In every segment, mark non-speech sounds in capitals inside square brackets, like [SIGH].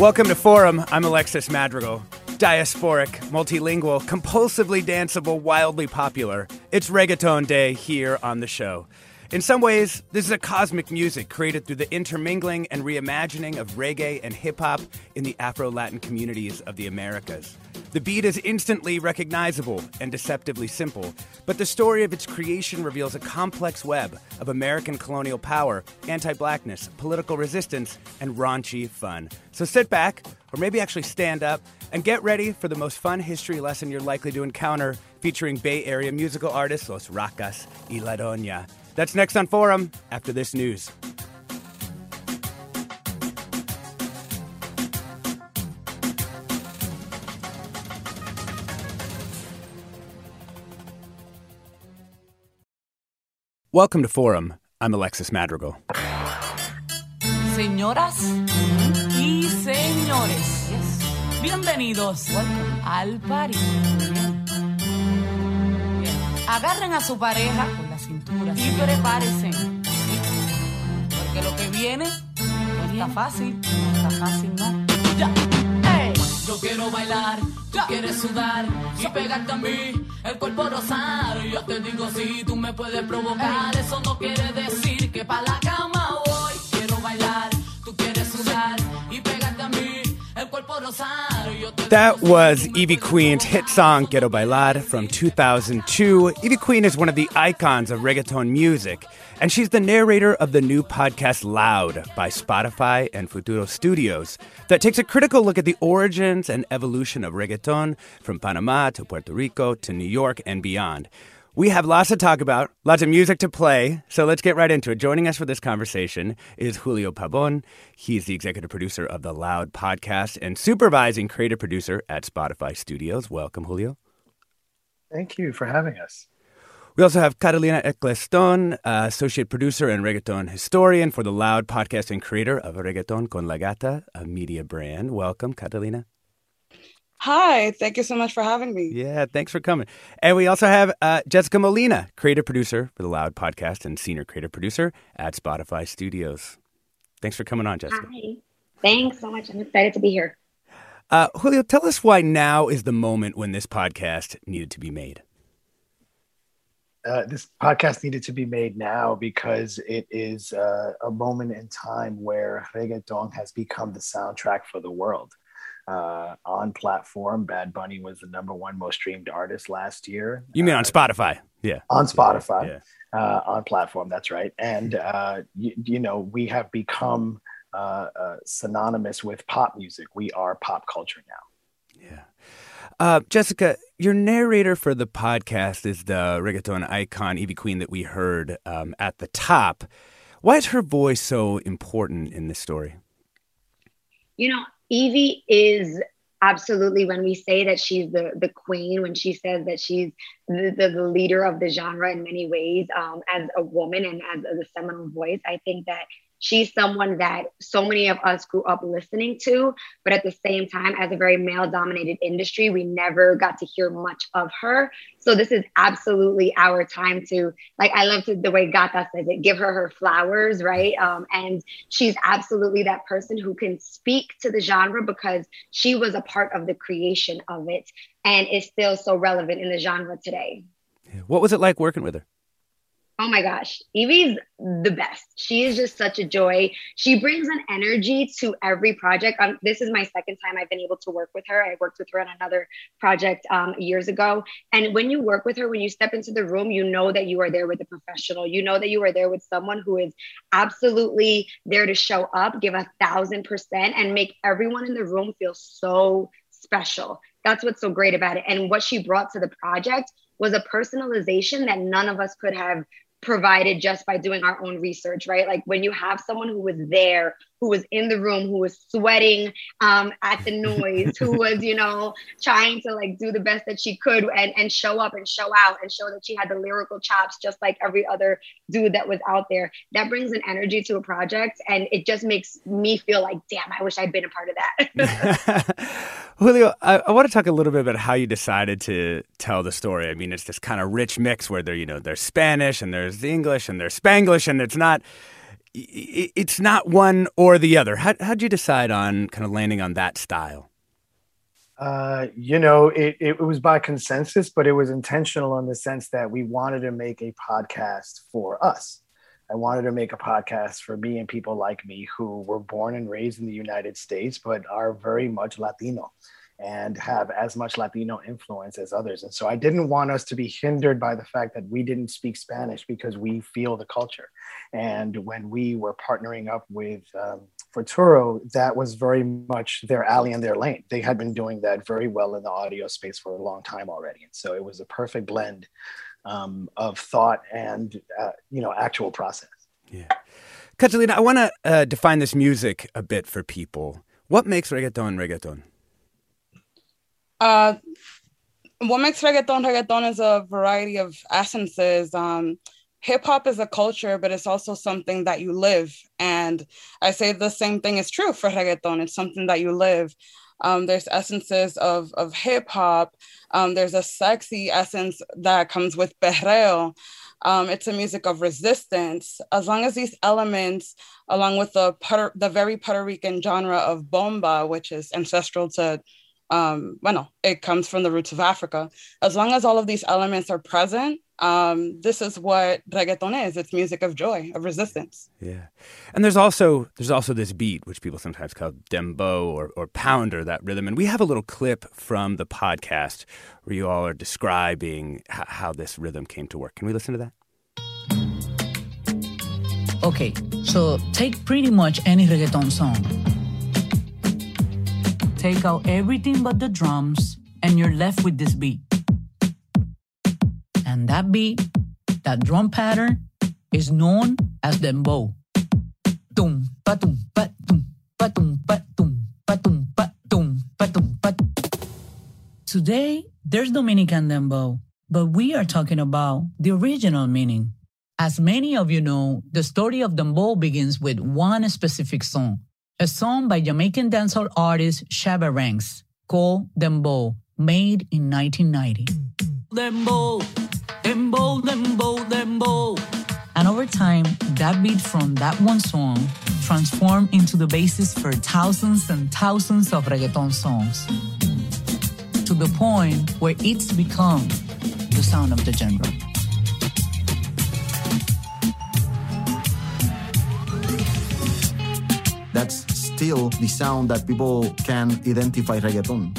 Welcome to Forum. I'm Alexis Madrigal. Diasporic, multilingual, compulsively danceable, wildly popular. It's reggaeton day here on the show. In some ways, this is a cosmic music created through the intermingling and reimagining of reggae and hip hop in the Afro Latin communities of the Americas. The beat is instantly recognizable and deceptively simple, but the story of its creation reveals a complex web of American colonial power, anti blackness, political resistance, and raunchy fun. So sit back, or maybe actually stand up, and get ready for the most fun history lesson you're likely to encounter, featuring Bay Area musical artists Los Rakas y La Doña. That's next on Forum after this news. Welcome to Forum. I'm Alexis Madrigal. Señoras y señores, bienvenidos al party. Bien. Agarren a su pareja con la cintura y prepárense. Porque lo que viene no está fácil, no está fácil, no. Ya. Ey. Yo quiero bailar, tú quieres sudar y pegarte a mí, el cuerpo rosar. Yo te digo si tú me puedes provocar, eso no quiere decir que pa' la cama voy. Quiero bailar, tú quieres sudar y pegarte a mí, That was Ivy Queen's hit song Quiero Bailar from 2002. Evie Queen is one of the icons of reggaeton music, and she's the narrator of the new podcast Loud by Spotify and Futuro Studios that takes a critical look at the origins and evolution of reggaeton from Panama to Puerto Rico to New York and beyond. We have lots to talk about, lots of music to play, so let's get right into it. Joining us for this conversation is Julio Pabon. He's the executive producer of the Loud podcast and supervising creative producer at Spotify Studios. Welcome, Julio. Thank you for having us. We also have Catalina Eccleston, uh, associate producer and reggaeton historian for the Loud podcast and creator of Reggaeton con la Gata, a media brand. Welcome, Catalina. Hi, thank you so much for having me. Yeah, thanks for coming. And we also have uh, Jessica Molina, creative producer for the Loud podcast and senior creative producer at Spotify Studios. Thanks for coming on, Jessica. Hi. Thanks so much. I'm excited to be here. Uh, Julio, tell us why now is the moment when this podcast needed to be made. Uh, this podcast needed to be made now because it is uh, a moment in time where reggaeton has become the soundtrack for the world. Uh, on platform, Bad Bunny was the number one most streamed artist last year. You mean on Uh, Spotify? Yeah. on Spotify, Yeah. uh, on platform. That's right. And uh, you, you know, we have become uh, uh, synonymous with pop music. We are pop culture now. Yeah. Uh, Jessica, your narrator for the podcast is the reggaeton icon Ivy Queen that we heard um, at the top. Why is her voice so important in this story? You know, Ivy is absolutely when we say that she's the the queen, when she says that she's the, the, leader of the genre in many ways, um, as a woman and as a seminal voice, I think that she's someone that so many of us grew up listening to, but at the same time, as a very male dominated industry, we never got to hear much of her. So this is absolutely our time to, like, I love to, the way Gata says it, give her her flowers, right? Um, and she's absolutely that person who can speak to the genre because she was a part of the creation of it and is still so relevant in the genre today. What was it like working with her? Oh my gosh, Ivy's the best. She is just such a joy. She brings an energy to every project. Um, this is my second time I've been able to work with her. I worked with her on another project um, years ago. And when you work with her, when you step into the room, you know that you are there with a professional. You know that you are there with someone who is absolutely there to show up, give a thousand percent, and make everyone in the room feel so special. That's what's so great about it. And what she brought to the project was a personalization that none of us could have provided just by doing our own research, right? Like when you have someone who was there, who was in the room, who was sweating um, at the noise, who [LAUGHS] was, you know, trying to like do the best that she could and, and show up and show out and show that she had the lyrical chops, just like every other dude that was out there. That brings an energy to a project and it just makes me feel like, damn, I wish I'd been a part of that. [LAUGHS] [LAUGHS] Julio, I, I, want to talk a little bit about how you decided to tell the story. I mean, it's this kind of rich mix where there, you know, there's Spanish and there's the English and there's Spanglish, and it's not, it's not one or the other. How how'd you decide on kind of landing on that style? Uh, you know, it, it was by consensus, but it was intentional in the sense that we wanted to make a podcast for us. I wanted to make a podcast for me and people like me who were born and raised in the United States, but are very much Latino and have as much Latino influence as others. And so I didn't want us to be hindered by the fact that we didn't speak Spanish because we feel the culture. And when we were partnering up with um, Futuro, that was very much their alley and their lane. They had been doing that very well in the audio space for a long time already. And so it was a perfect blend um, of thought and uh, you know actual process. Yeah, Catalina, I want to uh, define this music a bit for people. What makes reggaeton reggaeton? Uh, what makes reggaeton reggaeton is a variety of essences. Um, hip hop is a culture, but it's also something that you live. And I say the same thing is true for reggaeton. It's something that you live. Um, there's essences of, of hip hop. Um, there's a sexy essence that comes with perreo. Um, it's a music of resistance. As long as these elements, along with the the very Puerto Rican genre of bomba, which is ancestral to um, well, it comes from the roots of Africa. As long as all of these elements are present, um, this is what reggaeton is. It's music of joy, of resistance. Yeah, and there's also there's also this beat which people sometimes call dembow or, or pounder, that rhythm. And we have a little clip from the podcast where you all are describing h- how this rhythm came to work. Can we listen to that? Okay, so take pretty much any reggaeton song take out everything but the drums, and you're left with this beat. And that beat, that drum pattern, is known as dembow. Tum pa tum pa tum pa tum pa tum pa tum pa tum pa tum pa. Today, there's Dominican dembow, but we are talking about the original meaning. As many of you know, the story of dembow begins with one specific song a song by Jamaican dancehall artist Shabba Ranks called Dembow, made in 1990. Dembow, Dembow, Dembow, Dembow. And over time, that beat from that one song transformed into the basis for thousands and thousands of reggaeton songs. To the point where it's become the sound of the genre. Still the sound that people can identify reggaeton.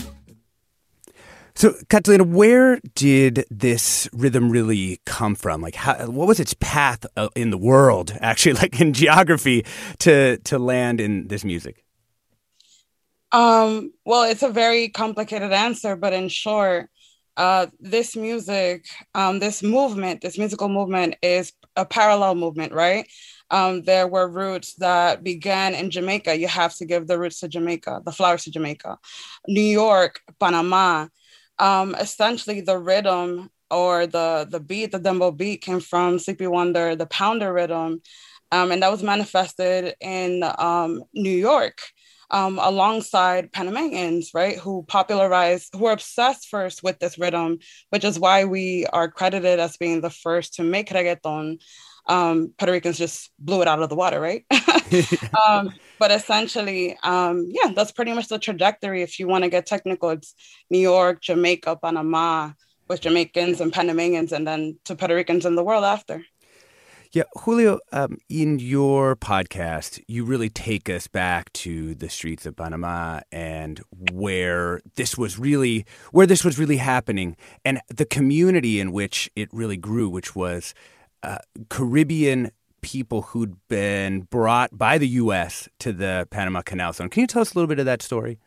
So, Catalina, where did this rhythm really come from? Like, how, what was its path uh, in the world, [LAUGHS] actually, like in geography, to to land in this music? Um, well, it's a very complicated answer, but in short, uh, this music, um, this movement, this musical movement is a parallel movement, right? Um, there were roots that began in Jamaica. You have to give the roots to Jamaica, the flowers to Jamaica. New York, Panama. Um, essentially, the rhythm or the the beat, the dembow beat, came from Sleepy Wonder, the pounder rhythm, um, and that was manifested in um, New York. Um, alongside Panamanians, right, who popularized, who were obsessed first with this rhythm, which is why we are credited as being the first to make reggaeton um, Puerto Ricans just blew it out of the water, right? [LAUGHS] [LAUGHS] um, but essentially, um, yeah, that's pretty much the trajectory. If you want to get technical, it's New York, Jamaica, Panama, with Jamaicans and Panamanians, and then to Puerto Ricans in the world after. Yeah, Julio, um, in your podcast, you really take us back to the streets of Panama and where this was really where this was really happening, and the community in which it really grew, which was uh, Caribbean people who'd been brought by the U.S. to the Panama Canal Zone. Can you tell us a little bit of that story?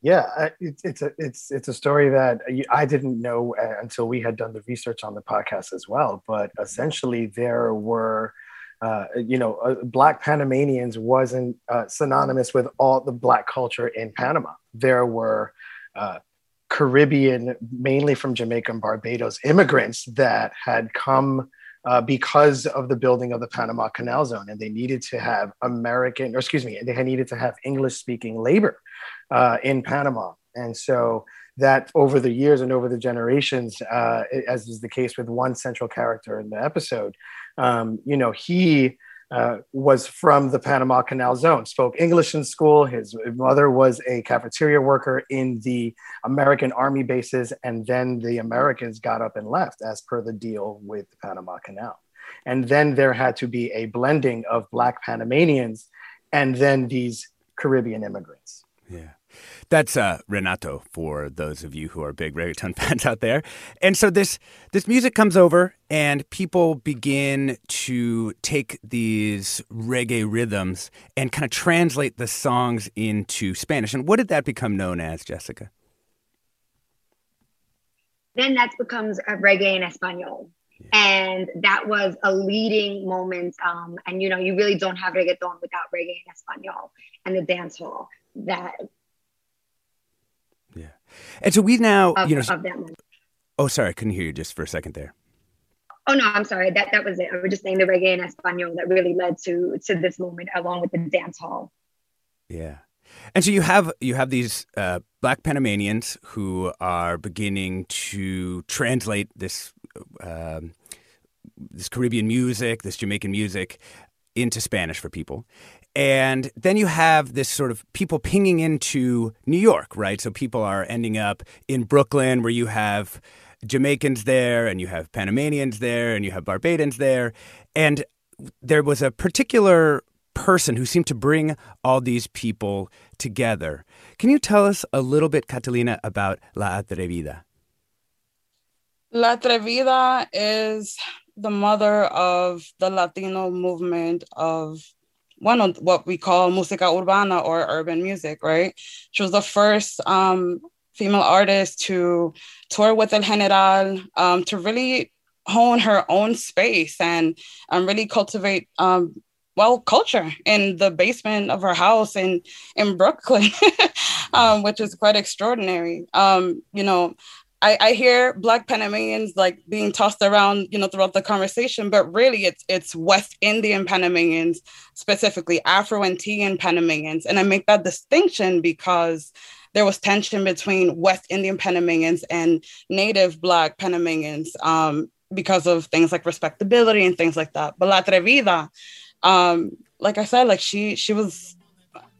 Yeah, it's it's a it's it's a story that I didn't know uh, until we had done the research on the podcast as well. But essentially, there were, uh, you know, uh, Black Panamanians wasn't uh, synonymous with all the Black culture in Panama. There were uh, Caribbean, mainly from Jamaica and Barbados, immigrants that had come. Uh, because of the building of the Panama Canal Zone, and they needed to have American, or excuse me, they had needed to have English speaking labor uh, in Panama. And so that over the years and over the generations, uh, as is the case with one central character in the episode, um, you know, he uh, was from the Panama Canal Zone, spoke English in school. His mother was a cafeteria worker in the American Army bases, and then the Americans got up and left as per the deal with the Panama Canal. And then there had to be a blending of Black Panamanians and then these Caribbean immigrants. Yeah. That's uh, Renato for those of you who are big reggaeton [LAUGHS] fans out there. And so this this music comes over and people begin to take these reggae rhythms and kind of translate the songs into Spanish. And what did that become known as, Jessica? Then that becomes a reggae in Espanol. And that was a leading moment. Um, and you know, you really don't have reggaeton without reggae in Espanol and the dance hall that. And so we now, of, you know, oh, sorry, I couldn't hear you just for a second there. Oh no, I'm sorry. That that was it. I was just saying the reggae in Espanol that really led to to this moment, along with the dance hall. Yeah, and so you have you have these uh, Black Panamanians who are beginning to translate this uh, this Caribbean music, this Jamaican music, into Spanish for people. And then you have this sort of people pinging into New York, right? So people are ending up in Brooklyn where you have Jamaicans there and you have Panamanians there and you have Barbadians there. And there was a particular person who seemed to bring all these people together. Can you tell us a little bit, Catalina, about La Atrevida? La Atrevida is the mother of the Latino movement of one of what we call música urbana or urban music, right? She was the first um, female artist to tour with El General, um, to really hone her own space and um, really cultivate um, well culture in the basement of her house in in Brooklyn, [LAUGHS] um, which is quite extraordinary. Um, you know, I, I hear Black Panamanians like being tossed around, you know, throughout the conversation, but really it's it's West Indian Panamanians, specifically Afro Antillean Panamanians, and I make that distinction because there was tension between West Indian Panamanians and Native Black Panamanians um, because of things like respectability and things like that. But La Atrevida, um, like I said, like she she was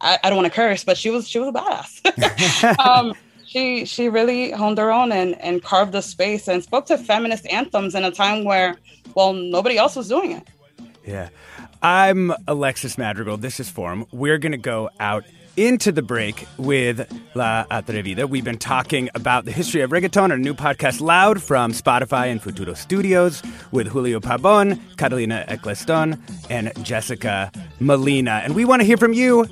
I, I don't want to curse, but she was she was a badass. [LAUGHS] um, she she really honed her own and and carved the space and spoke to feminist anthems in a time where well nobody else was doing it. Yeah. I'm Alexis Madrigal. This is Forum. We're going to go out into the break with La Atrevida. We've been talking about the history of reggaeton, our new podcast, Loud, from Spotify and Futuro Studios, with Julio Pabon, Catalina Eccleston, and Jessica Molina. And we want to hear from you.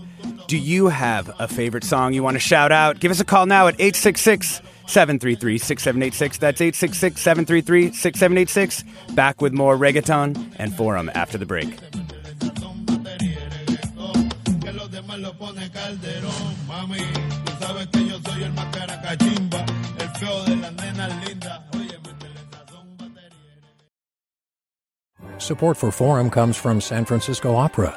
Do you have a favorite song you want to shout out? Give us a call now at 866 733 6786. That's 866 733 6786. Back with more reggaeton and forum after the break. Support for Forum comes from San Francisco Opera.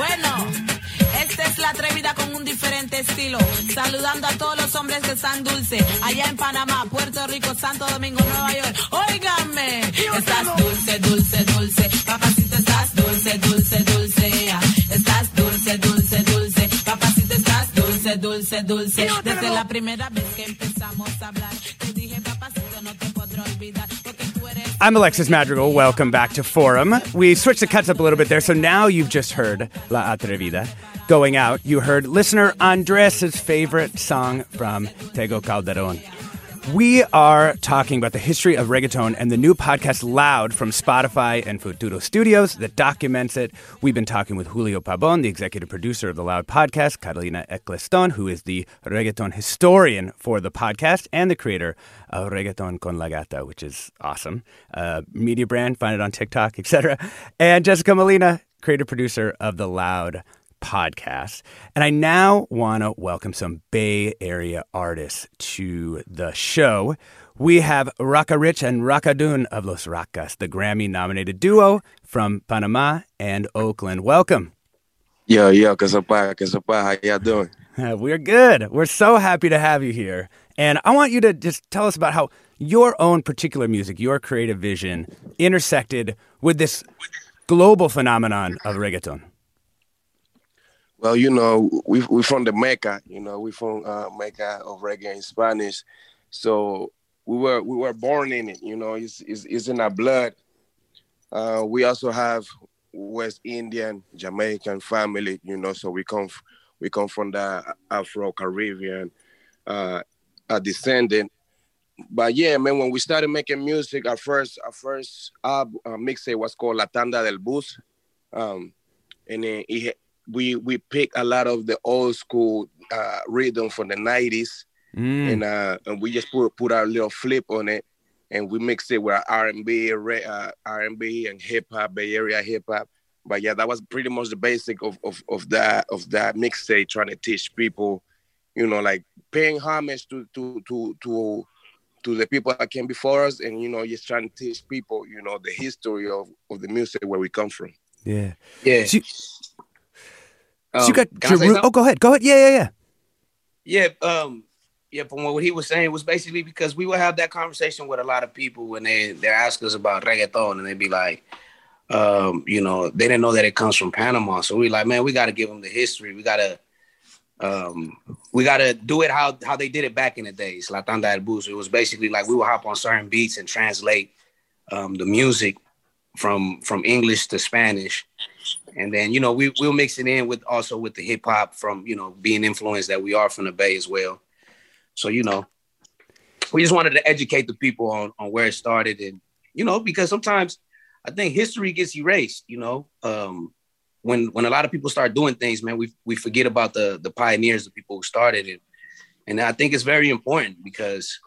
Bueno, esta es la atrevida con un diferente estilo. Saludando a todos los hombres que están dulce. Allá en Panamá, Puerto Rico, Santo Domingo, Nueva York. Óigame, estás dulce, dulce, dulce. Papacito, estás dulce, dulce, dulce. Estás dulce, dulce, dulce. Papacito, estás dulce, dulce, dulce. Desde la primera vez que empezamos a hablar, I'm Alexis Madrigal. Welcome back to Forum. We switched the cuts up a little bit there, so now you've just heard La Atrevida. Going out, you heard listener Andres' favorite song from Tego Calderon. We are talking about the history of reggaeton and the new podcast Loud from Spotify and Futuro Studios that documents it. We've been talking with Julio Pabon, the executive producer of the Loud podcast, Catalina Eccleston, who is the reggaeton historian for the podcast and the creator of Reggaeton con la Gata, which is awesome. Uh, media brand, find it on TikTok, etc. And Jessica Molina, creator producer of the Loud podcast. And I now want to welcome some Bay Area artists to the show. We have Raka Rich and Raka Dun of Los Rakas, the Grammy nominated duo from Panama and Oakland. Welcome. Yo, yo, que sepa, que how y'all doing? Uh, We're good. We're so happy to have you here. And I want you to just tell us about how your own particular music, your creative vision, intersected with this global phenomenon of reggaeton. Well, you know, we we from the Mecca, you know, we from uh, Mecca of reggae in Spanish, so we were we were born in it, you know, it's it's, it's in our blood. Uh, we also have West Indian, Jamaican family, you know, so we come we come from the Afro Caribbean uh, a descendant. But yeah, man, when we started making music, our first our first uh, uh, mixtape was called La Tanda del Bus, um, and then it, we we picked a lot of the old school uh, rhythm from the '90s, Mm. and uh, and we just put put our little flip on it, and we mix it with R and B, uh, R and B, and hip hop, Bay Area hip hop. But yeah, that was pretty much the basic of of of that of that mixtape, trying to teach people, you know, like paying homage to to to to to the people that came before us, and you know, just trying to teach people, you know, the history of of the music where we come from. Yeah. Yeah. So you, so Um, you got can I say Jeru- something? Oh, go ahead. Go ahead. Yeah, yeah, yeah. Yeah, um, yeah, from what he was saying was basically because we would have that conversation with a lot of people when they they ask us about reggaeton and they'd be like, um, you know, they didn't know that it comes from Panama. So we like, man, we got to give them the history. We gotta, um, we gotta do it how how they did it back in the days. La Tanda del Bus. It was basically like we would hop on certain beats and translate um, the music from from English to Spanish, and then you know we we'll mix it in with also with the hip hop from you know being influenced that we are from the Bay as well. So you know, we just wanted to educate the people on on where it started, and you know because sometimes I think history gets erased. You know, um, when when a lot of people start doing things, man, we we forget about the the pioneers, the people who started it, and I think it's very important because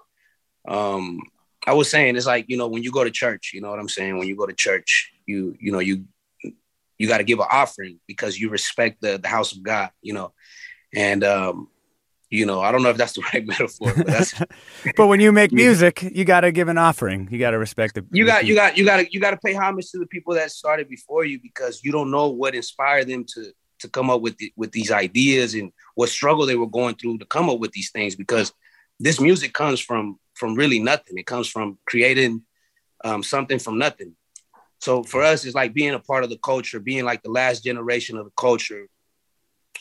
um I was saying it's like you know when you go to church, you know what I'm saying. When you go to church, you you know you you got to give an offering because you respect the the house of God, you know, and um you know I don't know if that's the [LAUGHS] right metaphor, but that's [LAUGHS] But when you make music, you got to give an offering. You got to respect the. you got you got you got to you got to pay homage to the people that started before you because you don't know what inspired them to to come up with the, with these ideas and what struggle they were going through to come up with these things because this music comes from from really nothing it comes from creating um, something from nothing so for us it's like being a part of the culture being like the last generation of the culture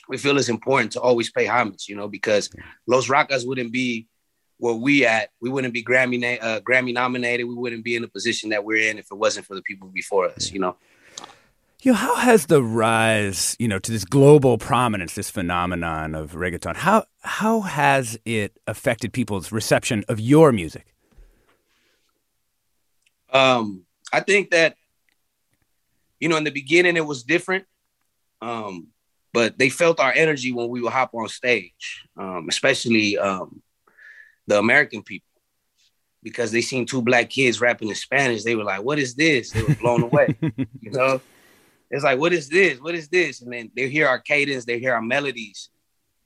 we feel it's important to always pay homage you know because Los Rakas wouldn't be where we at, we wouldn't be Grammy na- uh, Grammy nominated. We wouldn't be in the position that we're in if it wasn't for the people before us. You know. You know, how has the rise, you know, to this global prominence, this phenomenon of reggaeton, how how has it affected people's reception of your music? Um, I think that you know in the beginning it was different, um, but they felt our energy when we would hop on stage, um, especially um, the American people. Because they seen two black kids rapping in Spanish, they were like, "What is this?" They were blown away. [LAUGHS] you know, it's like, "What is this? What is this?" And then they hear our cadence, they hear our melodies,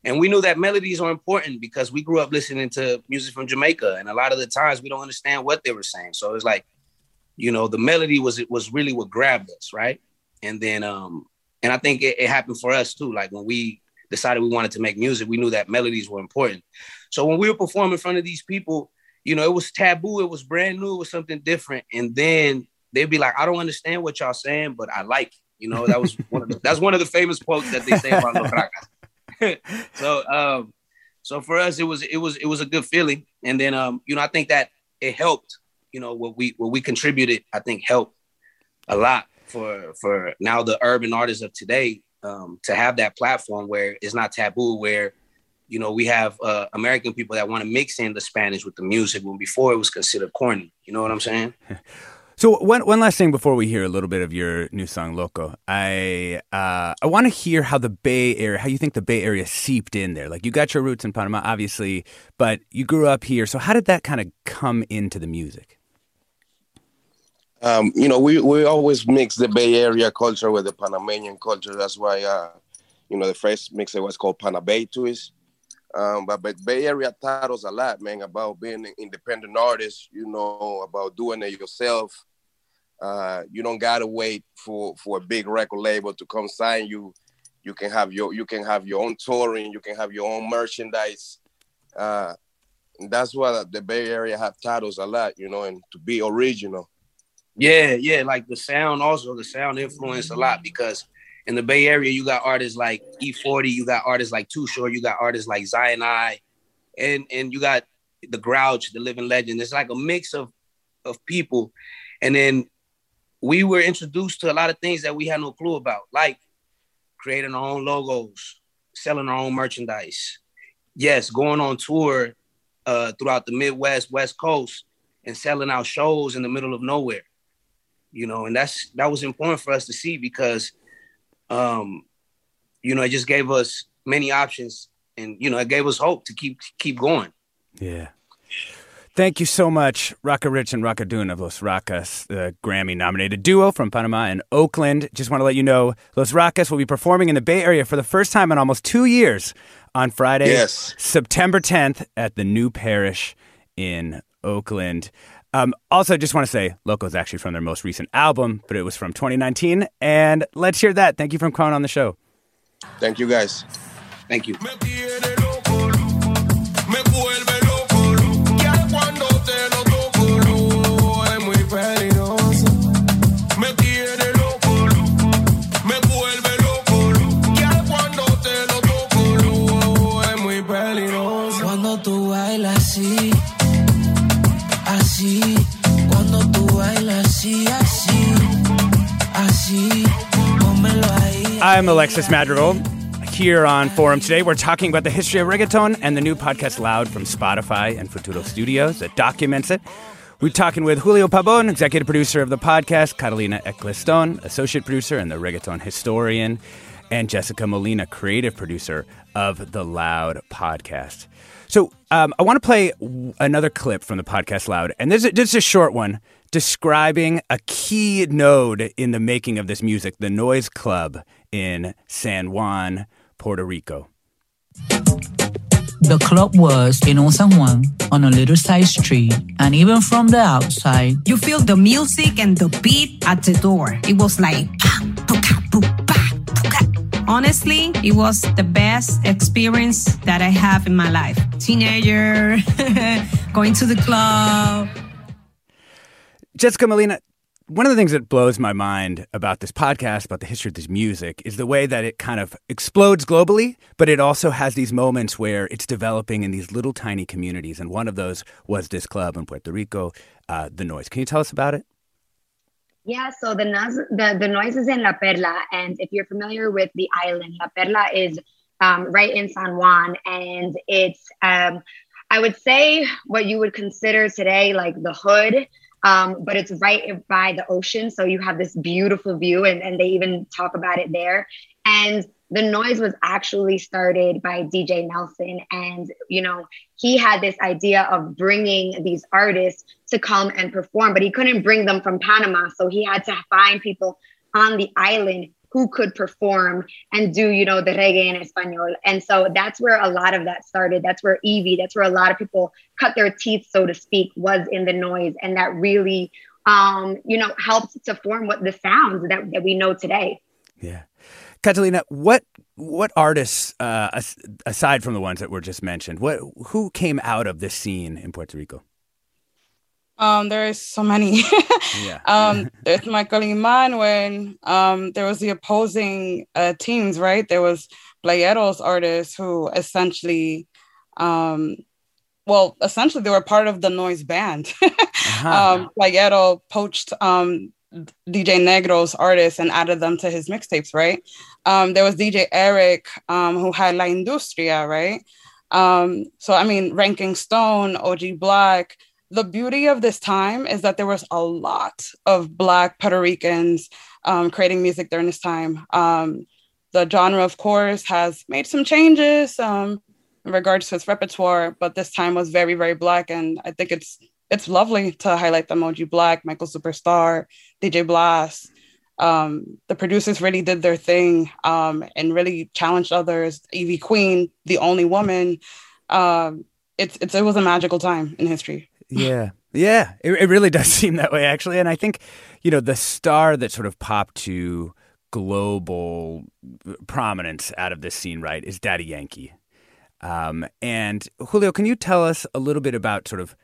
and we knew that melodies are important because we grew up listening to music from Jamaica, and a lot of the times we don't understand what they were saying. So it's like, you know, the melody was it was really what grabbed us, right? And then um, and I think it, it happened for us too. Like when we decided we wanted to make music, we knew that melodies were important. So when we were performing in front of these people, you know, it was taboo, it was brand new, it was something different. And then they'd be like, I don't understand what y'all saying, but I like it. You know, that was one of the, that's one of the famous quotes that they say about Los Rakas. [LAUGHS] so um, so for us, it was it was it was a good feeling. And then um, you know, I think that it helped, you know, what we what we contributed, I think helped a lot for for now the urban artists of today um, to have that platform where it's not taboo, where you know we have uh, American people that want to mix in the Spanish with the music when before it was considered corny. You know what I'm saying? [LAUGHS] So one one last thing before we hear a little bit of your new song "Loco," I uh, I want to hear how the Bay Area, how you think the Bay Area seeped in there. Like you got your roots in Panama, obviously, but you grew up here. So how did that kind of come into the music? Um, you know, we, we always mix the Bay Area culture with the Panamanian culture. That's why, uh, you know, the first mixer was called Panabay Twist. Um, but, but Bay Area us a lot, man, about being an independent artist, you know, about doing it yourself. Uh, you don't gotta wait for, for a big record label to come sign you. You can have your you can have your own touring, you can have your own merchandise. Uh, that's what the Bay Area have us a lot, you know, and to be original. Yeah, yeah, like the sound also the sound influenced a lot because in the Bay Area you got artists like E40, you got artists like Too Short, you got artists like Zion I, and and you got the Grouch, the Living Legend. It's like a mix of of people, and then we were introduced to a lot of things that we had no clue about, like creating our own logos, selling our own merchandise. Yes, going on tour uh, throughout the Midwest, West Coast, and selling out shows in the middle of nowhere you know, and that's that was important for us to see because, um, you know, it just gave us many options, and you know, it gave us hope to keep keep going. Yeah. Thank you so much, Raka Rich and Raka Dun of Los Rakas, the Grammy nominated duo from Panama and Oakland. Just want to let you know Los Rakas will be performing in the Bay Area for the first time in almost two years on Friday, yes. September 10th at the New Parish in Oakland. Um, also, just want to say, Loco is actually from their most recent album, but it was from 2019. And let's hear that. Thank you for coming on the show. Thank you, guys. Thank you. I'm Alexis Madrigal. Here on Forum today, we're talking about the history of reggaeton and the new podcast Loud from Spotify and Futuro Studios that documents it. We're talking with Julio Pabon, executive producer of the podcast, Catalina Eccleston, associate producer and the reggaeton historian, and Jessica Molina, creative producer of the Loud podcast. So um, I want to play another clip from the podcast Loud, and this is, this is a short one describing a key node in the making of this music, the Noise Club in San Juan, Puerto Rico. The club was in Old San Juan on a little side street, and even from the outside, You feel the music and the beat at the door. It was like, pa, puka, pu, pa, puka. honestly, it was the best experience that I have in my life. Teenager, [LAUGHS] going to the club. Jessica Molina, one of the things that blows my mind about this podcast, about the history of this music, is the way that it kind of explodes globally, but it also has these moments where it's developing in these little tiny communities. And one of those was this club in Puerto Rico, uh, The Noise. Can you tell us about it? Yeah, so the, the the noise is in La Perla, and if you're familiar with the island, La Perla is um, right in San Juan, and it's um, I would say what you would consider today like the hood, um, but it's right by the ocean, so you have this beautiful view, and, and they even talk about it there. And the noise was actually started by DJ Nelson, and you know he had this idea of bringing these artists to come and perform, but he couldn't bring them from Panama, so he had to find people on the island who could perform and do you know the reggae in español and so that's where a lot of that started that's where Ivy that's where a lot of people cut their teeth so to speak was in the noise and that really um you know helped to form what the sounds that, that we know today Yeah. Catalina, what what artists uh, aside from the ones that were just mentioned, what who came out of this scene in Puerto Rico? Um, there is so many. [LAUGHS] yeah. um, [LAUGHS] there's Michael Iman when um, there was the opposing uh, teams, right? There was Playeros artists who essentially, um, well, essentially they were part of the noise band. [LAUGHS] uh-huh. um, Playero poached um, DJ Negro's artists and added them to his mixtapes, right? Um, there was DJ Eric um, who had La Industria, right? Um, so I mean, Ranking Stone, OG Black. The beauty of this time is that there was a lot of Black Puerto Ricans um, creating music during this time. Um, the genre, of course, has made some changes um, in regards to its repertoire, but this time was very, very Black, and I think it's it's lovely to highlight the Emoji Black, Maicol Superstar, DJ Blast. Um, the producers really did their thing um, and really challenged others. Ivy Queen, the only woman. Um, it's, it's it was a magical time in history. Yeah, yeah, it, it really [LAUGHS] does seem that way actually, and I think you know the star that sort of popped to global prominence out of this scene, right, is Daddy Yankee. Um, and Julio, can you tell us a little bit about sort of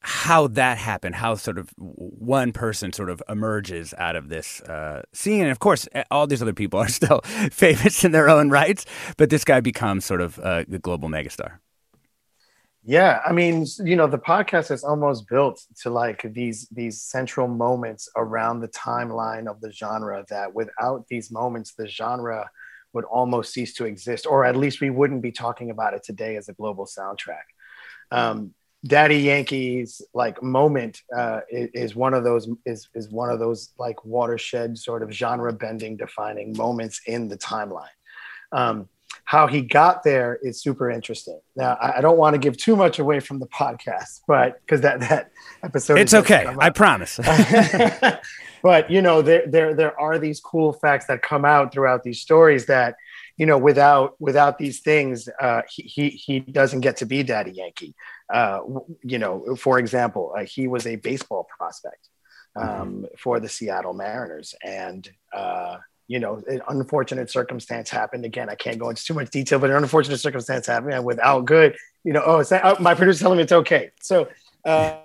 how that happened, how sort of one person sort of emerges out of this uh, scene. And of course, all these other people are [LAUGHS] still [LAUGHS] famous in their own rights, but this guy becomes sort of uh, the global megastar. Yeah, I mean, you know, the podcast is almost built to like these these central moments around the timeline of the genre. That without these moments, the genre would almost cease to exist, or at least we wouldn't be talking about it today as a global soundtrack. Um, Daddy Yankees like moment uh, is, is, one of those is is one of those like watershed sort of genre bending defining moments in the timeline. Um, how he got there is super interesting. Now I, I don't want to give too much away from the podcast, but because that that episode it's okay, I promise. [LAUGHS] [LAUGHS] but you know there there there are these cool facts that come out throughout these stories that you know without without these things uh, he, he he doesn't get to be Daddy Yankee uh, you know, for example, uh, he was a baseball prospect um, mm-hmm. for the Seattle Mariners, and uh, you know, an unfortunate circumstance happened. Again, I can't go into too much detail, but an unfortunate circumstance happened, and without good, you know, oh, oh my producer's telling me it's okay. So. Uh,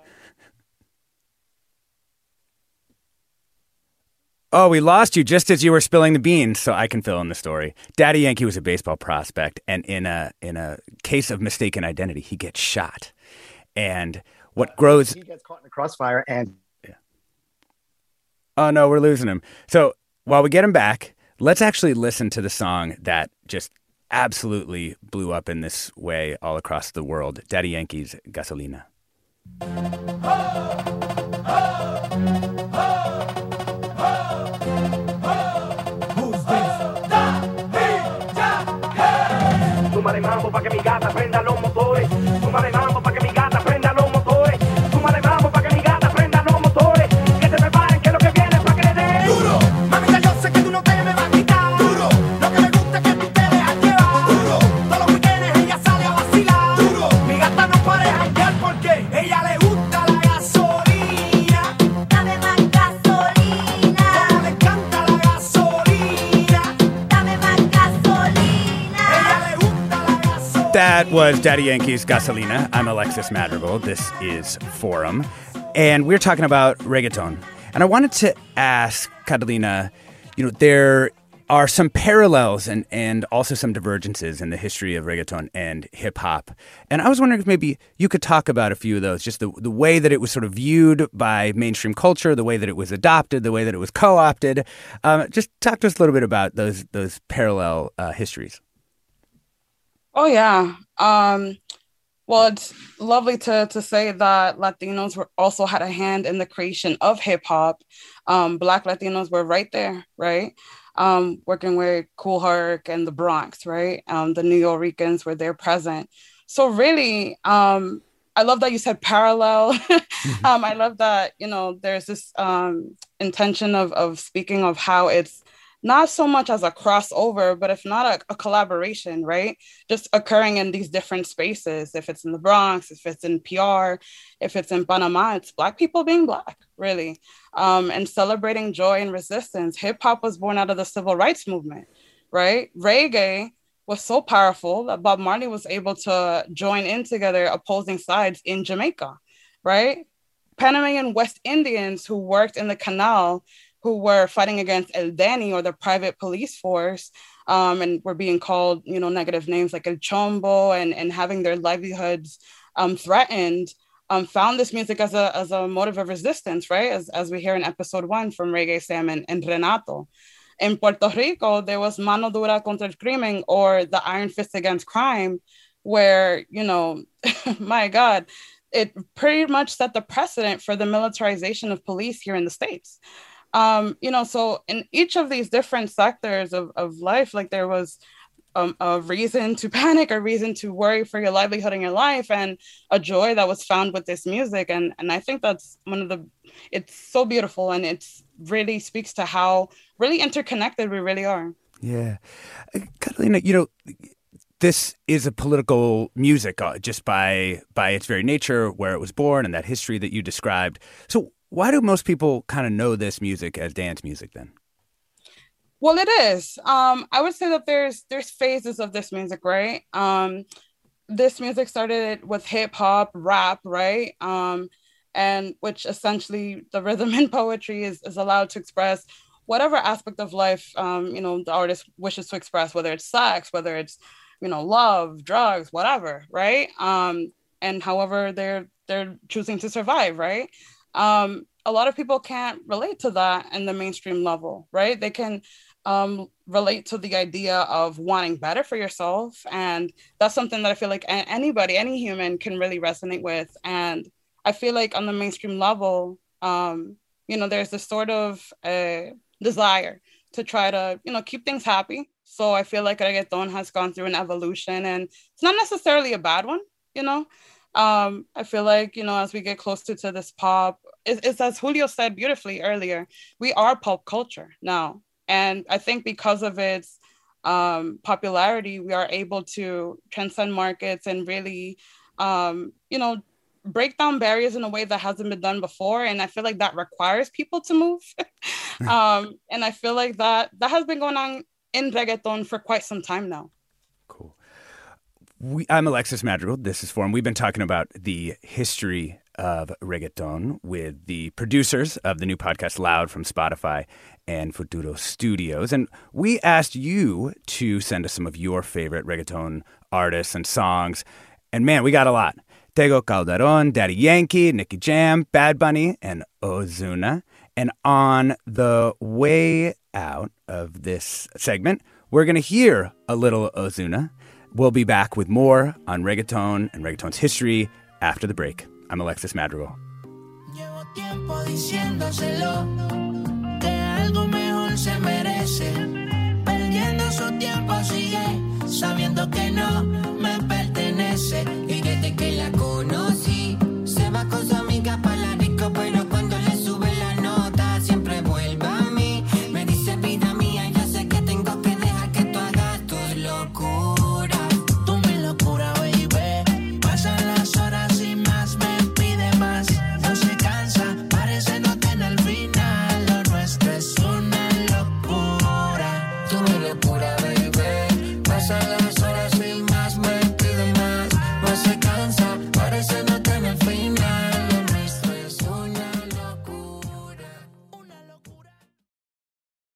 Oh, we lost you just as you were spilling the beans, so I can fill in the story. Daddy Yankee was a baseball prospect, and in a in a case of mistaken identity, he gets shot. And what grows he gets caught in the crossfire and yeah. Oh no, we're losing him. So while we get him back, let's actually listen to the song that just absolutely blew up in this way all across the world. Daddy Yankee's Gasolina. Súmale mambo pa' que mi gata prenda los That was Daddy Yankee's Gasolina. I'm Alexis Madrigal. This is Forum. And we're talking about reggaeton. And I wanted to ask Catalina, you know, there are some parallels and, and also some divergences in the history of reggaeton and hip hop. And I was wondering if maybe you could talk about a few of those, just the, the way that it was sort of viewed by mainstream culture, the way that it was adopted, the way that it was co opted. Um, just talk to us a little bit about those, those parallel uh, histories. Oh yeah. Um, well, it's lovely to to say that Latinos were also had a hand in the creation of hip hop. Um, Black Latinos were right there, right? Um, working with Kool Herc and the Bronx, right? Um, the New Yorkers were there present. So really, um, I love that you said parallel. [LAUGHS] um, I love that you know there's this um, intention of of speaking of how it's not so much as a crossover, but if not a, a, collaboration, right? Just occurring in these different spaces. If it's in the Bronx, if it's in PR, if it's in Panama, it's Black people being Black, really, um, and celebrating joy and resistance. Hip hop was born out of the civil rights movement. right? Reggae was so powerful that Bob Marley was able to join in together opposing sides in Jamaica, right? Panamanian West Indians who worked in the canal, who were fighting against El Deni or the private police force, um, and were being called, you know, negative names like El Chombo and, and having their livelihoods um, threatened, um, found this music as a, as a motive of resistance, right? As, as we hear in episode one from Reggae Sam and, and Renato. In Puerto Rico, there was Mano Dura contra el Crimen or the Iron Fist Against Crime, where, you know, [LAUGHS] my God, it pretty much set the precedent for the militarization of police here in the States um, you know, so in each of these different sectors of, of life, like there was um, a reason to [LAUGHS] panic, a reason to worry for your livelihood in your life, and a joy that was found with this music. And and I think that's one of the, it's so beautiful, and it's really speaks to how really interconnected we really are. Yeah, uh, Catalina, you know, this is a political music uh, just by by its very nature, where it was born, and that history that you described. So, why do most people kind of know this music as dance music then? Well, it is. Um, I would say that there's there's phases of this music, right? Um, this music started with hip hop, rap, right? Um, and which essentially the rhythm [LAUGHS] and poetry is, is allowed to express whatever aspect of life um, you know the artist wishes to express, whether it's sex, whether it's you know love, drugs, whatever, right? Um, and however they're they're choosing to survive, right? Um, a lot of people can't relate to that in the mainstream level, right? They can um, relate to the idea of wanting better for yourself. And that's something that I feel like anybody, any human can really resonate with. And I feel like on the mainstream level, um, you know, there's this sort of desire to try to, you know, keep things happy. So I feel like reggaeton has gone through an evolution and it's not necessarily a bad one, you know um, I feel like, you know, as we get closer to this pop, it's, it's as Julio said beautifully earlier, we are pop culture now. And I think because of its um, popularity, we are able to transcend markets and really, um, you know, break down barriers in a way that hasn't been done before. And I feel like that requires people to move. [LAUGHS] [LAUGHS] um, and I feel like that that has been going on in reggaeton for quite some time now. We, I'm Alexis Madrigal. This is Forum. We've been talking about the history of reggaeton with the producers of the new podcast Loud from Spotify and Futuro Studios. And we asked you to send us some of your favorite reggaeton artists and songs. And man, we got a lot. Tego Calderon, Daddy Yankee, Nicky Jam, Bad Bunny, and Ozuna. And on the way out of this segment, we're going to hear a little Ozuna. We'll be back with more on reggaeton and reggaeton's history after the break. I'm Alexis Madrigal.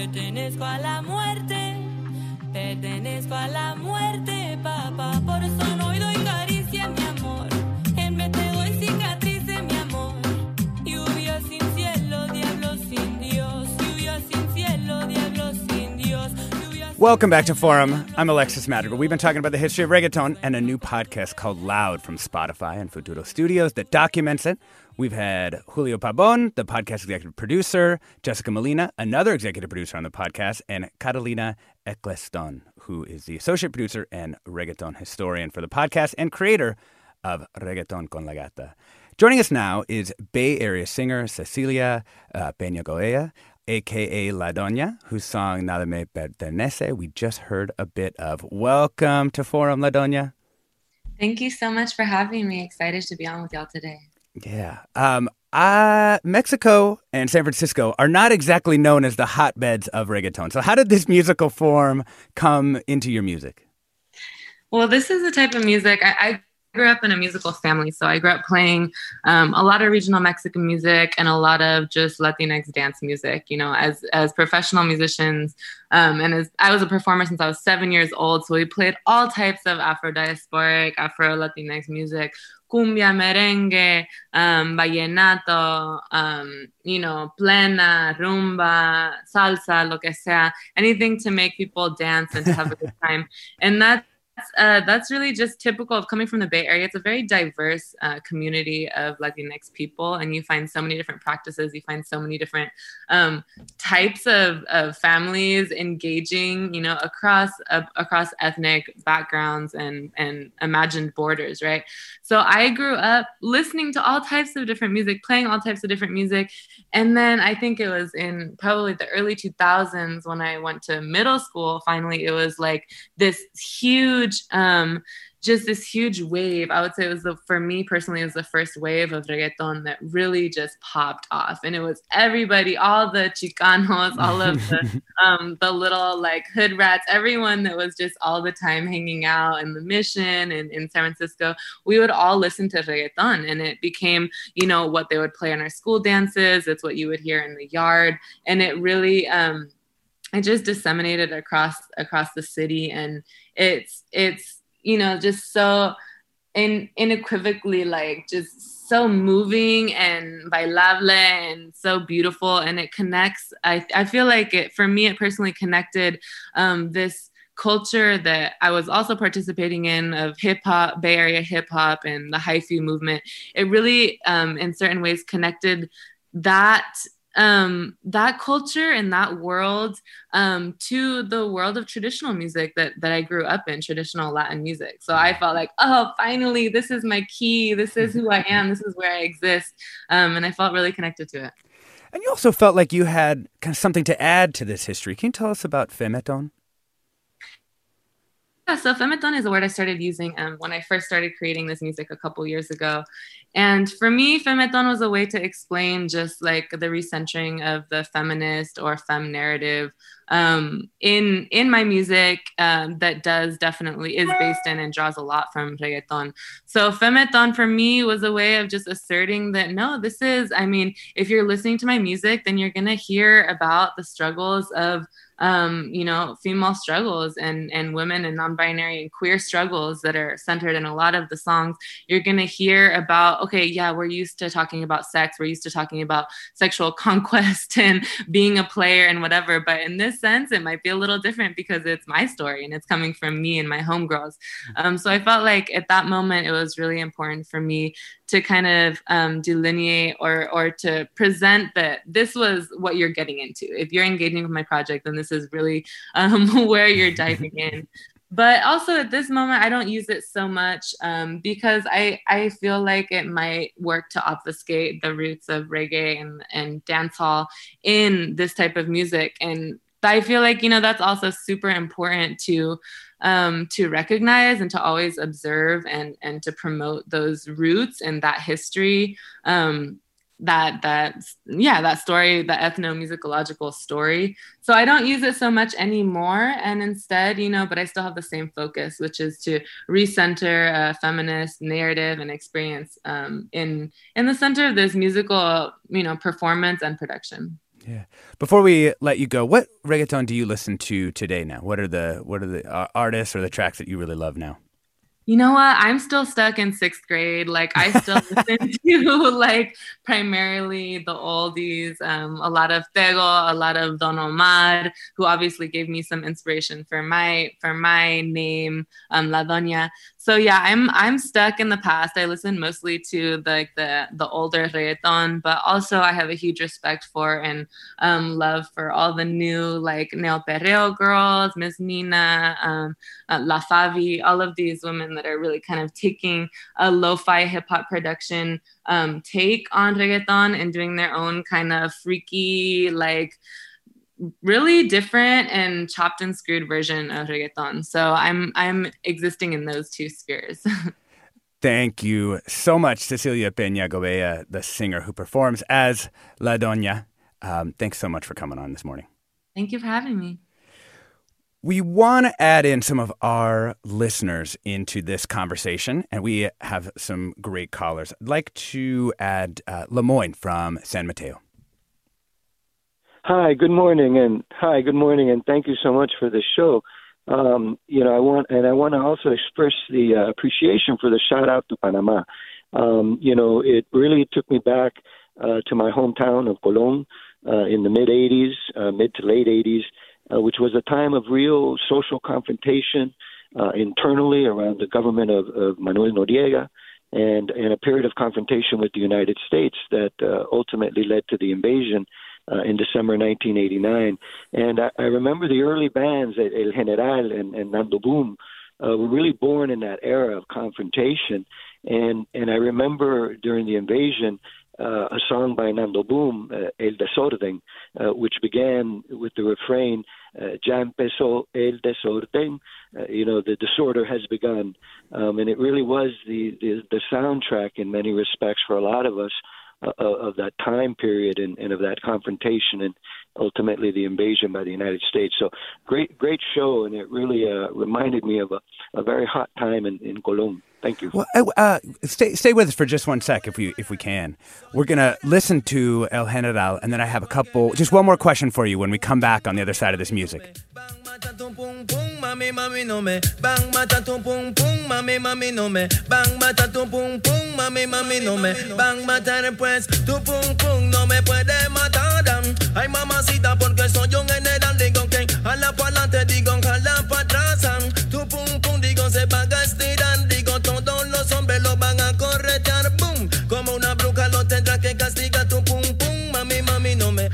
Pertenezco a la muerte. Pertenezco a la muerte, papá. Por eso no doy caricia, mi amor. En vez te doy cicatrices, mi amor. Lluvia sin cielo, diablo sin Dios. Lluvia sin cielo, diablo sin Dios. Welcome back to Forum. I'm Alexis Madrigal. We've been talking about the history of reggaeton and a new podcast called Loud from Spotify and Futuro Studios that documents it. We've had Julio Pabon, the podcast executive producer, Jessica Molina, another executive producer on the podcast, and Catalina Eccleston, who is the associate producer and reggaeton historian for the podcast and creator of Reggaeton con la Gata. Joining us now is Bay Area singer Cecilia uh, Peña Govea, aka La Doña, whose song Nada Me Pertenece we just heard a bit of. Welcome to Forum, La Doña. Thank you so much for having me. Excited to be on with y'all today. Yeah. Um, uh, Mexico and San Francisco are not exactly known as the hotbeds of reggaeton. So, how did this musical form come into your music? Well, this is the type of music I, I grew up in a musical family, so I grew up playing um, a lot of regional Mexican music and a lot of just Latinx dance music. You know, as as professional musicians, um, and as I was a performer since I was seven years old, so we played all types of Afro diasporic, Afro Latinx music. Cumbia, merengue, um, vallenato, um, you know, plena, rumba, salsa, lo que sea, anything to make people dance and to have a good [LAUGHS] time. And that uh, that's really just typical of coming from the Bay Area. It's a very diverse uh, community of Latinx people, and you find so many different practices. You find so many different um, types of, of families engaging, you know, across uh, across ethnic backgrounds and and imagined borders, right? So I grew up listening to all types of different music, playing all types of different music, and then I think it was in probably the early 2000s when I went to middle school. Finally, it was like this huge huge um just this huge wave. I would say it was the for me personally, it was the first wave of reggaeton that really just popped off. And it was everybody, all the Chicanos, all of the [LAUGHS] um the little like hood rats, everyone that was just all the time hanging out in the mission and in San Francisco, we would all listen to reggaeton and it became, you know, what they would play in our school dances. It's what you would hear in the yard. And it really um it just disseminated across across the city and it's it's you know just so in unequivocally like just so moving and by bailable and so beautiful and it connects i i feel like it for me it personally connected um this culture that I was also participating in of hip hop, Bay Area hip hop, and the hyphy movement. It really, um, in certain ways, connected that um, that culture and that world um, to the world of traditional music that that I grew up in, traditional Latin music. So I felt like, oh, finally, this is my key. This is who I am. This is where I exist, um, and I felt really connected to it. And you also felt like you had kind of something to add to this history. Can you tell us about Femeton? Yeah, so femeton is a word I started using um, when I first started creating this music a couple years ago. And for me, femeton was a way to explain just like the recentering of the feminist or fem narrative um, in in my music um, that does definitely is based in and draws a lot from reggaeton. So femeton for me was a way of just asserting that no, this is. I mean, if you're listening to my music, then you're gonna hear about the struggles of um, you know, female struggles and and women and non-binary and queer struggles that are centered in a lot of the songs. You're gonna hear about, okay, yeah, we're used to talking about sex, we're used to talking about sexual [LAUGHS] conquest and being a player and whatever. But in this sense, it might be a little different because it's my story and it's coming from me and my homegirls. Um, so I felt like at that moment it was really important for me to kind of um, delineate or or to present that this was what you're getting into. If you're engaging with my project, then this is really um, [LAUGHS] where you're diving in. But also at this moment, I don't use it so much um, because I, I feel like it might work to obfuscate the roots of reggae and, and dancehall in this type of music. And I feel like, you know, that's also super important to um, to recognize and to always observe and and to promote those roots and that history um, that that yeah that story the ethnomusicological story. So i don't use it so much anymore and instead you know but i still have the same focus which is to recenter a feminist narrative and experience um, in in the center of this musical you know performance and production yeah. Before we let you go, what reggaeton do you listen to today now? What are the what are the uh, artists or the tracks that you really love now? You know what? I'm still stuck in sixth grade. Like I still [LAUGHS] listen to like primarily the oldies, um, a lot of Tego, a lot of Don Omar, who obviously gave me some inspiration for my for my name, um, La Doña so yeah, I'm I'm stuck in the past. I listen mostly to the, like the the older reggaeton, but also I have a huge respect for and um, love for all the new like Neo Perreo girls, Miss Nina, um, uh, La Favi, all of these women that are really kind of taking a lo-fi hip hop production um, take on reggaeton and doing their own kind of freaky like really different and chopped and screwed version of reggaeton. So I'm I'm existing in those two spheres. [LAUGHS] Thank you so much, Cecilia Peña Govea, the singer who performs as La Doña. Um, thanks so much for coming on this morning. Thank you for having me. We want to add in some of our listeners into this conversation, and we have some great callers. I'd like to add uh, Lemoyne from San Mateo. Hi, good morning, and hi, good morning, and thank you so much for the show. Um, you know, I want and I want to also express the uh, appreciation for the shout out to Panama. Um, you know, it really took me back uh, to my hometown of Colón uh, in the mid '80s, uh, mid to late '80s, uh, which was a time of real social confrontation uh, internally around the government of, of Manuel Noriega. And, and a period of confrontation with the United States that uh, ultimately led to the invasion uh, in December 1989. And I, I remember the early bands, El General and, and Nando Boom, uh, were really born in that era of confrontation. And and I remember during the invasion, uh, a song by Nando Boom, uh, El Desorden, uh, which began with the refrain, uh, Ya empezó el desorden, uh, you know, the disorder has begun. Um, and it really was the, the, the soundtrack in many respects for a lot of us uh, of that time period and, and, of that confrontation and ultimately the invasion by the United States. So great, great show, and it really uh, reminded me of a, a very hot time in, in Colón. Thank you. Well, uh, stay stay with us for just one sec, if we if we can. We're gonna listen to El General, and then I have a couple, just one more question for you when we come back on the other side of this music.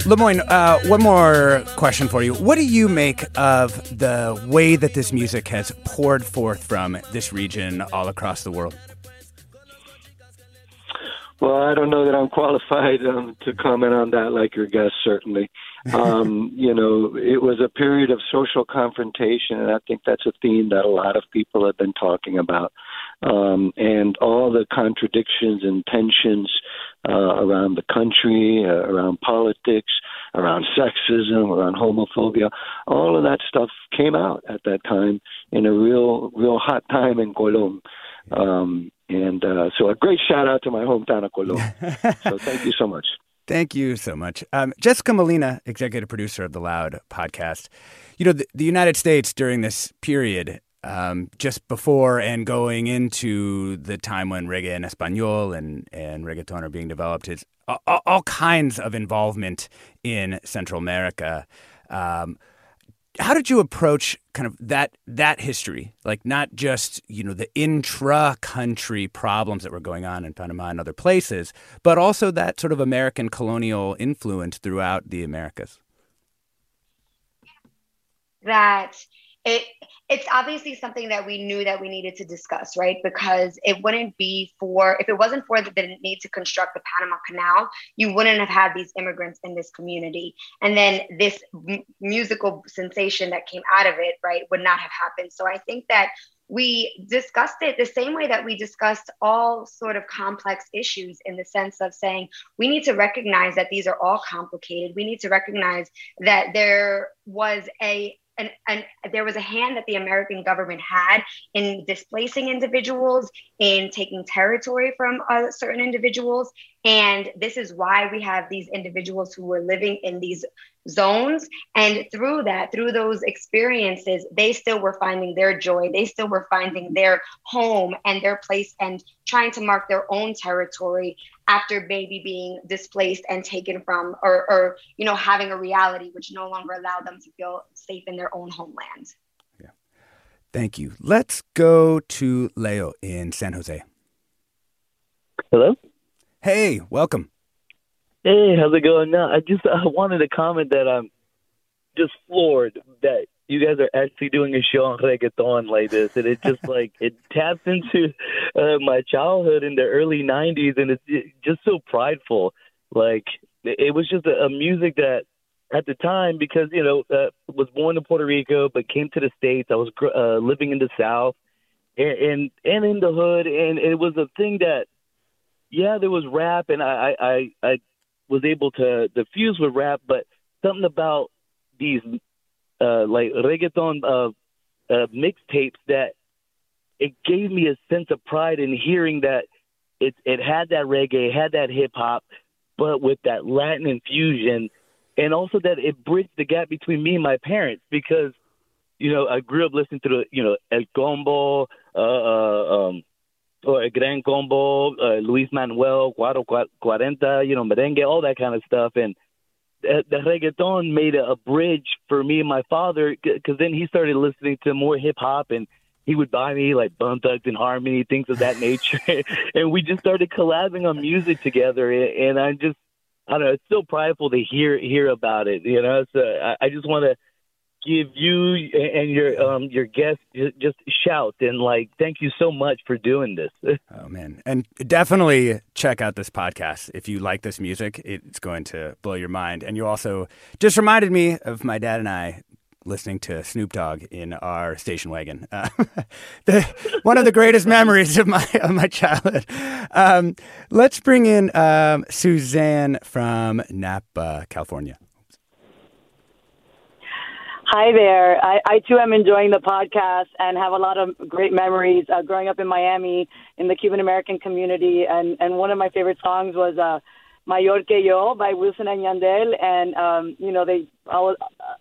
Lemoyne, uh, one more question for you. What do you make of the way that this music has poured forth from this region all across the world? Well, I don't know that I'm qualified um, to comment on that like your guest, certainly. Um, [LAUGHS] you know, it was a period of social confrontation, and I think that's a theme that a lot of people have been talking about. Um, and all the contradictions and tensions uh, around the country, uh, around politics, around sexism, around homophobia, all of that stuff came out at that time in a real, real hot time in Colón. Um, and uh, so a great shout out to my hometown of Colón. so [LAUGHS] thank you so much. Thank you so much. Um, Jessica Molina, executive producer of the Loud podcast. You know, the, the United States during this period um, just before and going into the time when reggae en espanol and, and reggaeton are being developed. Is all, all kinds of involvement in Central America. Um, how did you approach kind of that that history? Like not just you know the intra country problems that were going on in panama and other places but also that sort of american colonial influence throughout the americas? That it it's obviously something that we knew that we needed to discuss, right? Because it wouldn't be for, if it wasn't for the, need to construct the Panama Canal, you wouldn't have had these immigrants in this community. And then this m- musical sensation that came out of it, right, would not have happened. So I think that we discussed it the same way that we discussed all sort of complex issues in the sense of saying we need to recognize that these are all complicated. We need to recognize that there was a and, there was a hand that the American government had in displacing individuals, in taking territory from uh, certain individuals, And this is why we have these individuals who were living in these zones. And through that, through those experiences, they still were finding their joy. They still were finding their home and their place and trying to mark their own territory after maybe being displaced and taken from or, or you know having a reality which no longer allowed them to feel safe in their own homeland. Yeah. Thank you. Let's go to leo in san jose. Hello? Hey welcome. Hey how's it going? Now i just i wanted to comment that i'm just floored that you guys are actually doing a show on reggaeton like this, and it just like it [LAUGHS] taps into uh, my childhood in the early '90s, and it's just so prideful. Like it was just a, a music that at the time, because you know, uh, was born in Puerto Rico but came to the states. I was uh, living in the South and, and and in the hood, and it was a thing that, yeah, there was rap, and I I I was able to diffuse with rap, but something about these uh, like reggaeton uh, uh, mixtapes that it gave me a sense of pride in hearing that it it had that reggae, it had that hip hop, but with that Latin infusion, and also that it bridged the gap between me and my parents because you know I grew up listening to the you know El Combo, uh, uh, um, or El Gran Combo, uh, Luis Manuel, Cuatro Cuarenta, you know merengue, all that kind of stuff, and the reggaeton made a, a bridge for me and my father because then he started listening to more hip hop and he would buy me like Bone Thugs-n-Harmony, things of that nature, [LAUGHS] and we just started collabing on music together. And I just, I don't know, it's so prideful to hear hear about it. You know, so I, I just want to give you and your um your guests just shout and like thank you so much for doing this. [LAUGHS] oh man, and definitely check out this podcast if you like this music. It's going to blow your mind. And you also just reminded me of my dad and I listening to Snoop Dogg in our station wagon. Uh, [LAUGHS] the, one of the greatest memories of my of my childhood. Um, let's bring in um, Suzanne from Napa, California. Hi there. I, I too am enjoying the podcast and have a lot of great memories uh, growing up in Miami in the Cuban American community. And, and one of my favorite songs was uh, Mayor que yo by Wisin and Yandel. And, um, you know, they uh,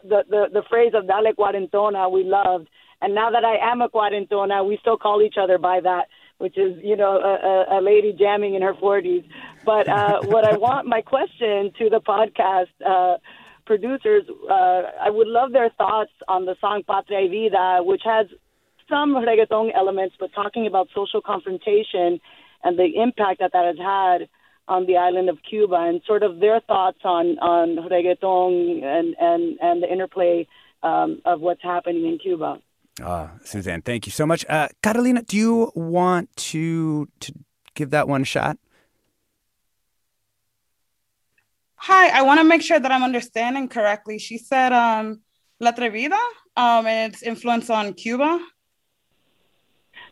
the, the, the phrase of Dale Cuarentona we loved. And now that I am a Cuarentona, we still call each other by that, which is, you know, a, a, a lady jamming in her 40s. But uh, [LAUGHS] what I want, my question to the podcast, uh, producers, uh, I would love their thoughts on the song Patria y Vida, which has some reggaeton elements, but talking about social confrontation and the impact that that has had on the island of Cuba, and sort of their thoughts on on reggaeton and and and the interplay um, of what's happening in Cuba. Uh, Suzanne, thank you so much. Uh, Catalina, do you want to to give that one shot? Hi, I want to make sure that I'm understanding correctly. She said um, La Atrevida um, and its influence on Cuba.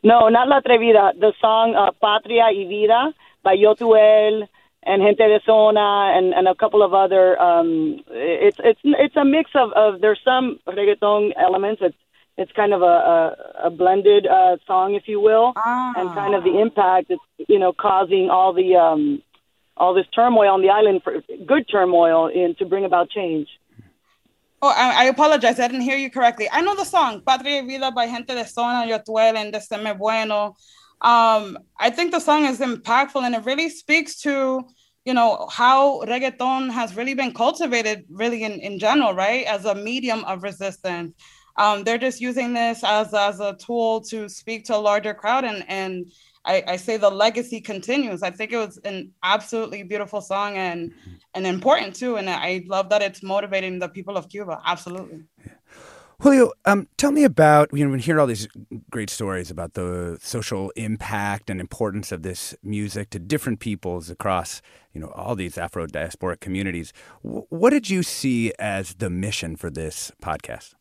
No, not La Atrevida. The song uh, Patria y Vida by Yotuel and Gente de Zona and, and a couple of other. Um, it's it's it's a mix of, of there's some reggaeton elements. It's it's kind of a a, a blended uh, song, if you will, ah. and kind of the impact it's you know causing all the um, all this turmoil on the island for good turmoil in to bring about change. Oh, I, I, apologize. I didn't hear you correctly. I know the song Patria Vida by Gente de Zona, Yotuel, and Descemer Bueno. Um, I think the song is impactful and it really speaks to, you know, how reggaeton has really been cultivated really in, in general, right? As a medium of resistance. Um, they're just using this as, as a tool to speak to a larger crowd and, and I, I say the legacy continues. I think it was an absolutely beautiful song and and important too. And I love that it's motivating the people of Cuba. Absolutely. Julio, um, tell me about you know we hear all these great stories about the social impact and importance of this music to different peoples across you know all these Afro diasporic communities. W- what did you see as the mission for this podcast?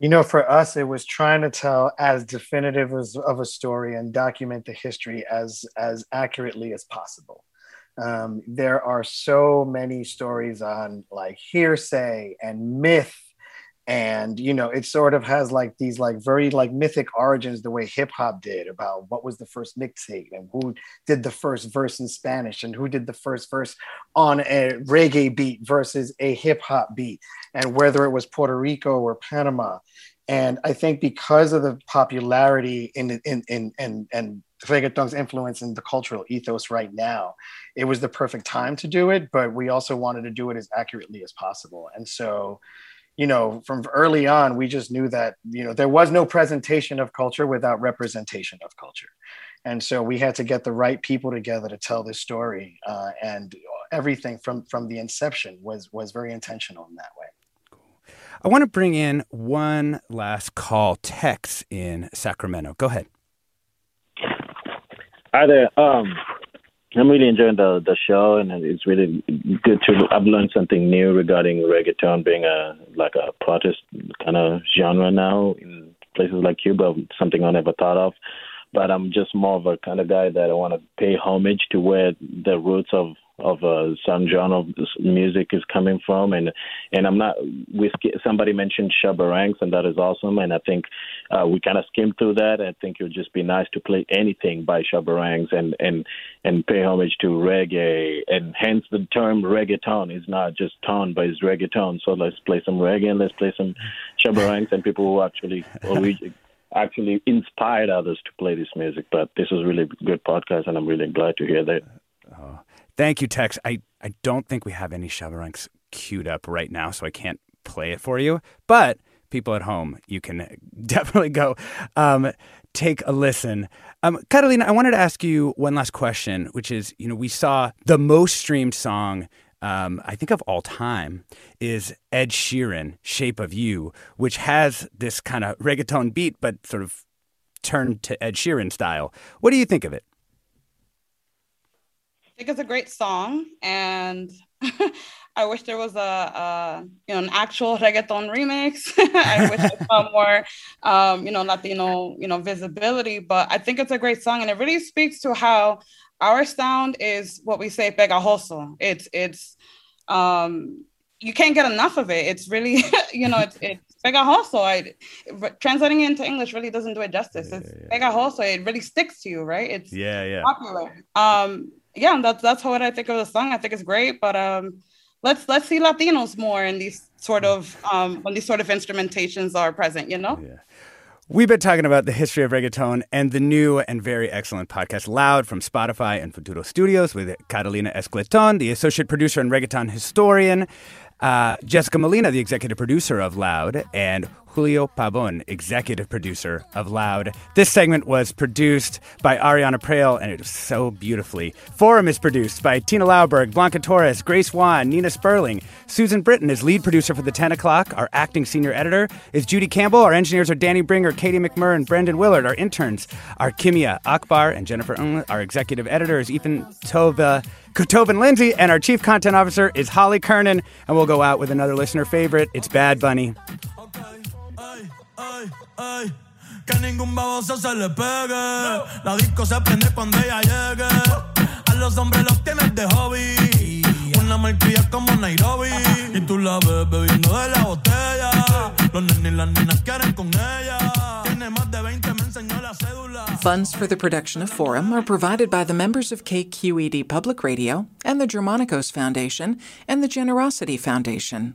You know, for us, it was trying to tell as definitive as, of a story and document the history as as accurately as possible. Um, there are so many stories on like hearsay and myth and you know it sort of has like these like very like mythic origins the way hip hop did about what was the first mixtape and who did the first verse in Spanish and who did the first verse on a reggae beat versus a hip hop beat and whether it was Puerto Rico or Panama and I think because of the popularity in in in and and reggaeton's influence in the cultural ethos right now, it was the perfect time to do it. But we also wanted to do it as accurately as possible, and so you know, from early on, we just knew that, you know, there was no presentation of culture without representation of culture. And so we had to get the right people together to tell this story. Uh, and everything from, from the inception was, was very intentional in that way. I want to bring in one last call. Tex in Sacramento. Go ahead. Hi there. Um, I'm really enjoying the the show, and it's really good to. I've learned something new regarding reggaeton being a like a protest kind of genre now in places like Cuba. Something I never thought of, but I'm just more of a kind of guy that I want to pay homage to where the roots of of uh, some genre of music is coming from, and and I'm not. We somebody mentioned Shabba Ranks, and that is awesome. And I think uh, we kind of skimmed through that. I think it would just be nice to play anything by Shabba Ranks and and and pay homage to reggae, and hence the term reggaeton is not just tone, but it's reggaeton. So let's play some reggae and let's play some Shabba Ranks and people who actually. actually inspired others to play this music. But this is really good podcast, and I'm really glad to hear that. Oh, Thank you, Tex. I, I don't think we have any Shabba Ranks queued up right now, so I can't play it for you. But people at home, you can [LAUGHS] definitely go um, take a listen. Um, Carolina, I wanted to ask you one last question, which is, you know, we saw the most streamed song um, I think of all time is Ed Sheeran, Shape of You, which has this kind of reggaeton beat, but sort of turned to Ed Sheeran style. What do you think of it? Think it's a great song, and [LAUGHS] I wish there was a, a, you know an actual reggaeton remix. [LAUGHS] I wish I saw more, um, you know, Latino, you know, visibility. But I think it's a great song, and it really speaks to how our sound is what we say pegajoso. It's it's um, you can't get enough of it. It's really, [LAUGHS] you know, it's it's pegajoso. I translating it into English really doesn't do it justice. Yeah, it's yeah. pegajoso. It really sticks to you, right? It's yeah, yeah, popular. Um, yeah, that's that's what I think of the song. I think it's great, but um, let's let's see Latinos more in these sort of um, when these sort of instrumentations are present. You know. Yeah. We've been talking about the history of reggaeton and the new and very excellent podcast Loud from Spotify and Futuro Studios with Catalina Eccleston, the associate producer and reggaeton historian, uh, Jessica Molina, the executive producer of Loud, and Julio Pabon, executive producer of Loud. This segment was produced by Ariana Prale, and it was so beautifully. Forum is produced by Tina Lauberg, Blanca Torres, Grace Wan, Nina Sperling. Susan Britton is lead producer for the 10 o'clock. Our acting senior editor is Judy Campbell. Our engineers are Danny Bringer, Katie McMurray, and Brendan Willard. Our interns are Kimia Akbar and Jennifer Ng. Our executive editor is Ethan Tova. Kotovin Lindsay, and our chief content officer is Holly Kernan. And we'll go out with another listener favorite. It's Bad Bunny. Ey, que ningún baboso se le pegue. La disco se prende cuando ella llegue. A los hombres los tienes de hobby. Una como Nairobi. Y tú la ves bebiendo de la botella. Los nenes y las nenas quieren con ella. Tiene más de 20, me enseñó la cédula. Funds for the production of Forum are provided by the members of KQED Public Radio and the Germanacos Foundation and the Generosity Foundation.